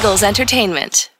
Eagles Entertainment.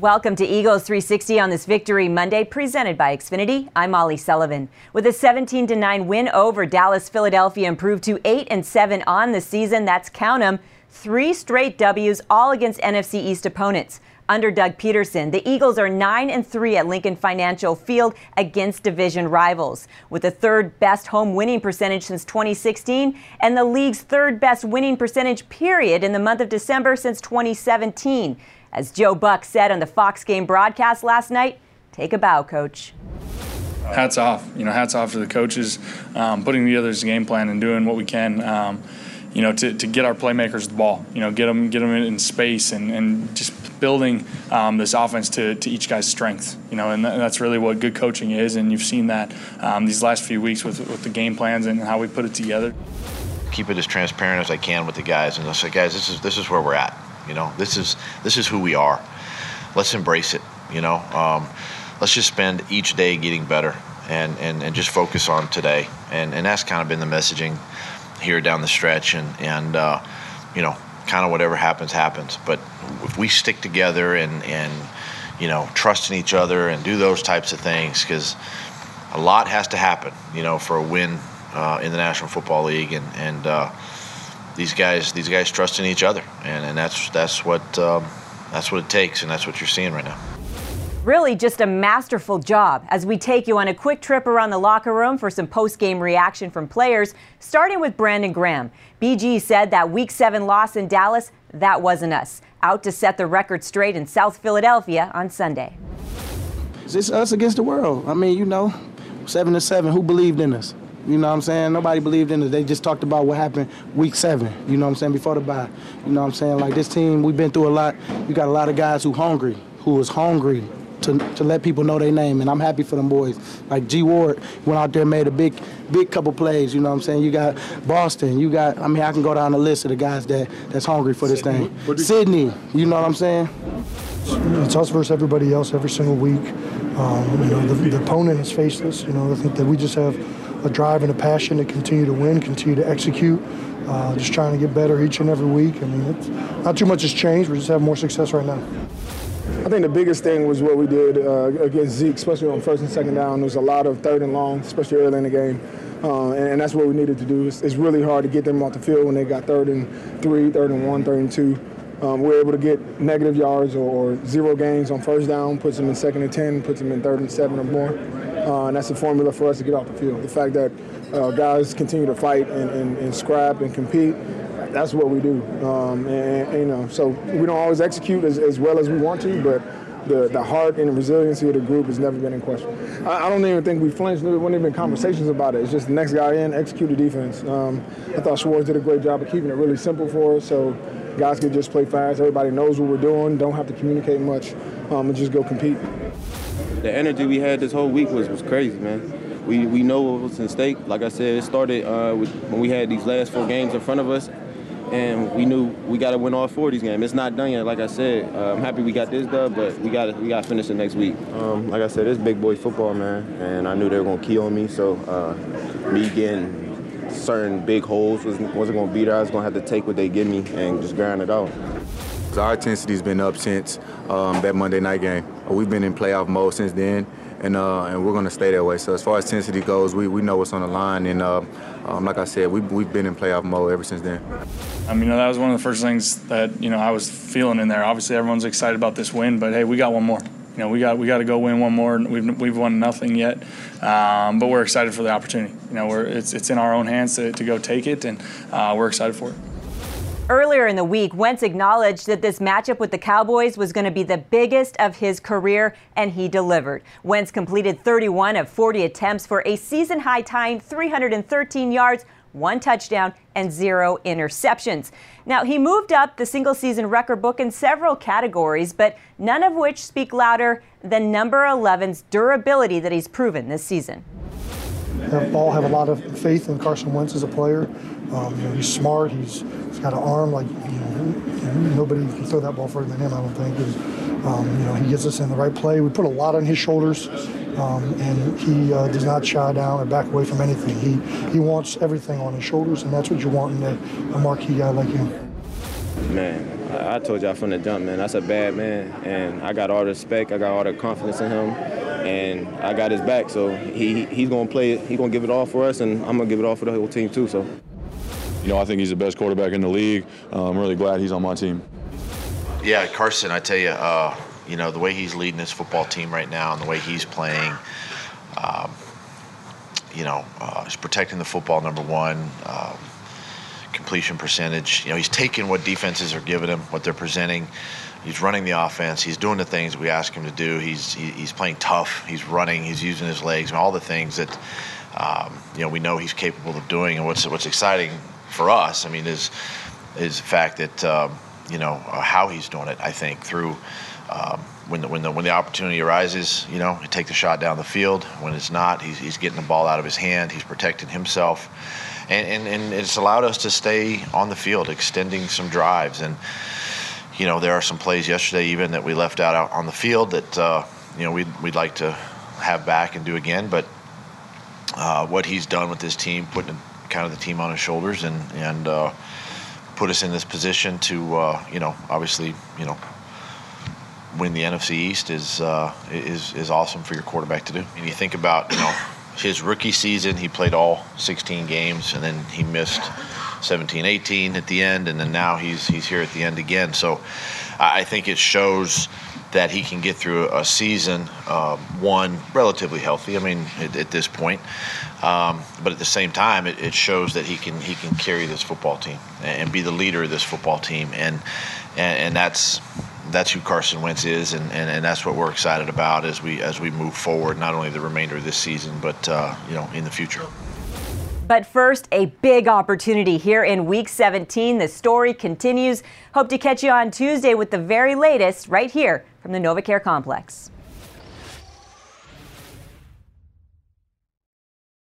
Welcome to Eagles 360 on this Victory Monday, presented by Xfinity. I'm Molly Sullivan. With a 17 9 win over Dallas, Philadelphia improved to 8 and 7 on the season. That's count 'em, three straight W's, all against NFC East opponents. Under Doug Pederson. the Eagles are 9 and 3 at Lincoln Financial Field against division rivals, with the third best home winning percentage since 2016 and the league's third best winning percentage period in the month of December since 2017. As Joe Buck said on the Fox game broadcast last night, take a bow, coach. Hats off. You know, hats off to the coaches um, putting together this game plan and doing what we can. Um, you know, to, to get our playmakers the ball, you know, get them, get them in space and, and just building um, this offense to, to each guy's strength, you know, and that's really what good coaching is. And you've seen that um, these last few weeks with, with the game plans and how we put it together. Keep it as transparent as I can with the guys and I say, guys, this is, this is where we're at. You know, this is, this is who we are. Let's embrace it, you know. Um, let's just spend each day getting better and, and, and just focus on today. And, and that's kind of been the messaging here down the stretch, and and uh, you know, kind of whatever happens, happens. But if we stick together and and you know, trust in each other and do those types of things, because a lot has to happen, you know, for a win uh, in the National Football League, and and uh, these guys these guys trust in each other, and and that's that's what um, that's what it takes, and that's what you're seeing right now. Really, just a masterful job as we take you on a quick trip around the locker room for some post game reaction from players, starting with Brandon Graham. BG said that week seven loss in Dallas, that wasn't us. Out to set the record straight in South Philadelphia on Sunday. It's us against the world. I mean, you know, seven to seven, who believed in us? You know what I'm saying? Nobody believed in us. They just talked about what happened week seven, you know what I'm saying, before the bye. You know what I'm saying? Like this team, we've been through a lot. We got a lot of guys who hungry, who was hungry to, to let people know their name, and I'm happy for them boys. Like G Ward went out there and made a big, big couple plays. You know what I'm saying? You got Boston. You got. I mean, I can go down the list of the guys that that's hungry for this thing. Sidney. You know what I'm saying? It's us versus everybody else every single week. Um, you know, the, the opponent is faceless. You know, I think that we just have a drive and a passion to continue to win, continue to execute. Uh, just trying to get better each and every week. I mean, not too much has changed. We just have more success right now. I think the biggest thing was what we did uh, against Zeke, especially on first and second down. There was a lot of third and long, especially early in the game. Uh, and, and, that's what we needed to do. It's, it's, really hard to get them off the field when they got third and three, third and one, third and two. Um, we're able to get negative yards or, or, zero gains on first down, puts them in second and 10, puts them in third and seven or more. Uh, and that's the formula for us to get off the field. The fact that uh, guys continue to fight and, and, and scrap and compete that's what we do. Um, and, and, you know, so we don't always execute as, as well as we want to, but the, the heart and the resiliency of the group has never been in question. I, I don't even think we flinched. There weren't even conversations about it. It's just the next guy in, execute the defense. Um, I thought Schwartz did a great job of keeping it really simple for us, so guys could just play fast. Everybody knows what we're doing. Don't have to communicate much, um, and just go compete. The energy we had this whole week was was crazy, man. We, we know what was at stake. Like I said, it started uh, with, when we had these last four games in front of us, and we knew we got to win all four of these games. It's not done yet, like I said. Uh, I'm happy we got this done, but we got to we got to finish it next week. Um, like I said, it's big boy football, man, and I knew they were gonna key on me. So uh, me getting certain big holes was, wasn't gonna be there. I was gonna have to take what they give me and just grind it out. Our intensity's been up since um, that Monday night game. We've been in playoff mode since then and uh, and we're going to stay that way. So as far as intensity goes, we, we know what's on the line, and uh, um, like I said, we we've been in playoff mode ever since then. I mean, that was one of the first things that you know I was feeling in there. Obviously, everyone's excited about this win, but hey, we got one more. You know, we got we got to go win one more. We've we've won nothing yet, um, but we're excited for the opportunity. You know, we're it's it's in our own hands to, to go take it, and uh, we're excited for it. Earlier in the week, Wentz acknowledged that this matchup with the Cowboys was going to be the biggest of his career, and he delivered. Wentz completed 31 of 40 attempts for a season high tying 313 yards, one touchdown, and zero interceptions. Now, he moved up the single season record book in several categories, but none of which speak louder than number 11's durability that he's proven this season. All have a lot of faith in Carson Wentz as a player. Um, you know, he's smart. He's, he's got an arm like you know, nobody can throw that ball further than him. I don't think. Um, you know, he gets us in the right play. We put a lot on his shoulders, um, and he uh, does not shy down or back away from anything. He he wants everything on his shoulders, and that's what you want in a, a marquee guy like him. Man, I told y'all from the jump, man, that's a bad man. And I got all the respect, I got all the confidence in him, and I got his back. So he he's gonna play it, he's gonna give it all for us, and I'm gonna give it all for the whole team too. So. You know, I think he's the best quarterback in the league. Uh, I'm really glad he's on my team. Yeah, Carson, I tell you, uh, you know, the way he's leading his football team right now and the way he's playing, um, you know, uh, he's protecting the football, number one. Um, completion percentage. You know, he's taking what defenses are giving him, what they're presenting. He's running the offense. He's doing the things we ask him to do. He's he, he's playing tough. He's running. He's using his legs and all the things that um, you know we know he's capable of doing. And what's what's exciting for us, I mean, is is the fact that um, you know how he's doing it. I think through. Um, when the, when the when the opportunity arises, you know, take the shot down the field. When it's not, he's, he's getting the ball out of his hand. He's protecting himself and, and, and it's allowed us to stay on the field, extending some drives. And, you know, there are some plays yesterday even that we left out on the field that, uh, you know, we'd, we'd like to have back and do again. But uh, what he's done with this team, putting kind of the team on his shoulders and, and uh, put us in this position to, uh, you know, obviously, you know, win the NFC East is, uh, is, is awesome for your quarterback to do. And you think about, you know, his rookie season, he played all 16 games, and then he missed 17, 18 at the end, and then now he's he's here at the end again. So I think it shows that he can get through a season uh, one relatively healthy. I mean, at, at this point, um, but at the same time, it, it, shows that he can he can carry this football team and be the leader of this football team, and and, and that's that's who Carson Wentz is, and, and, and, that's what we're excited about as we as we move forward, not only the remainder of this season, but uh, you know in the future. But first, a big opportunity here in Week 17. The story continues. Hope to catch you on Tuesday with the very latest right here from the NovaCare Complex.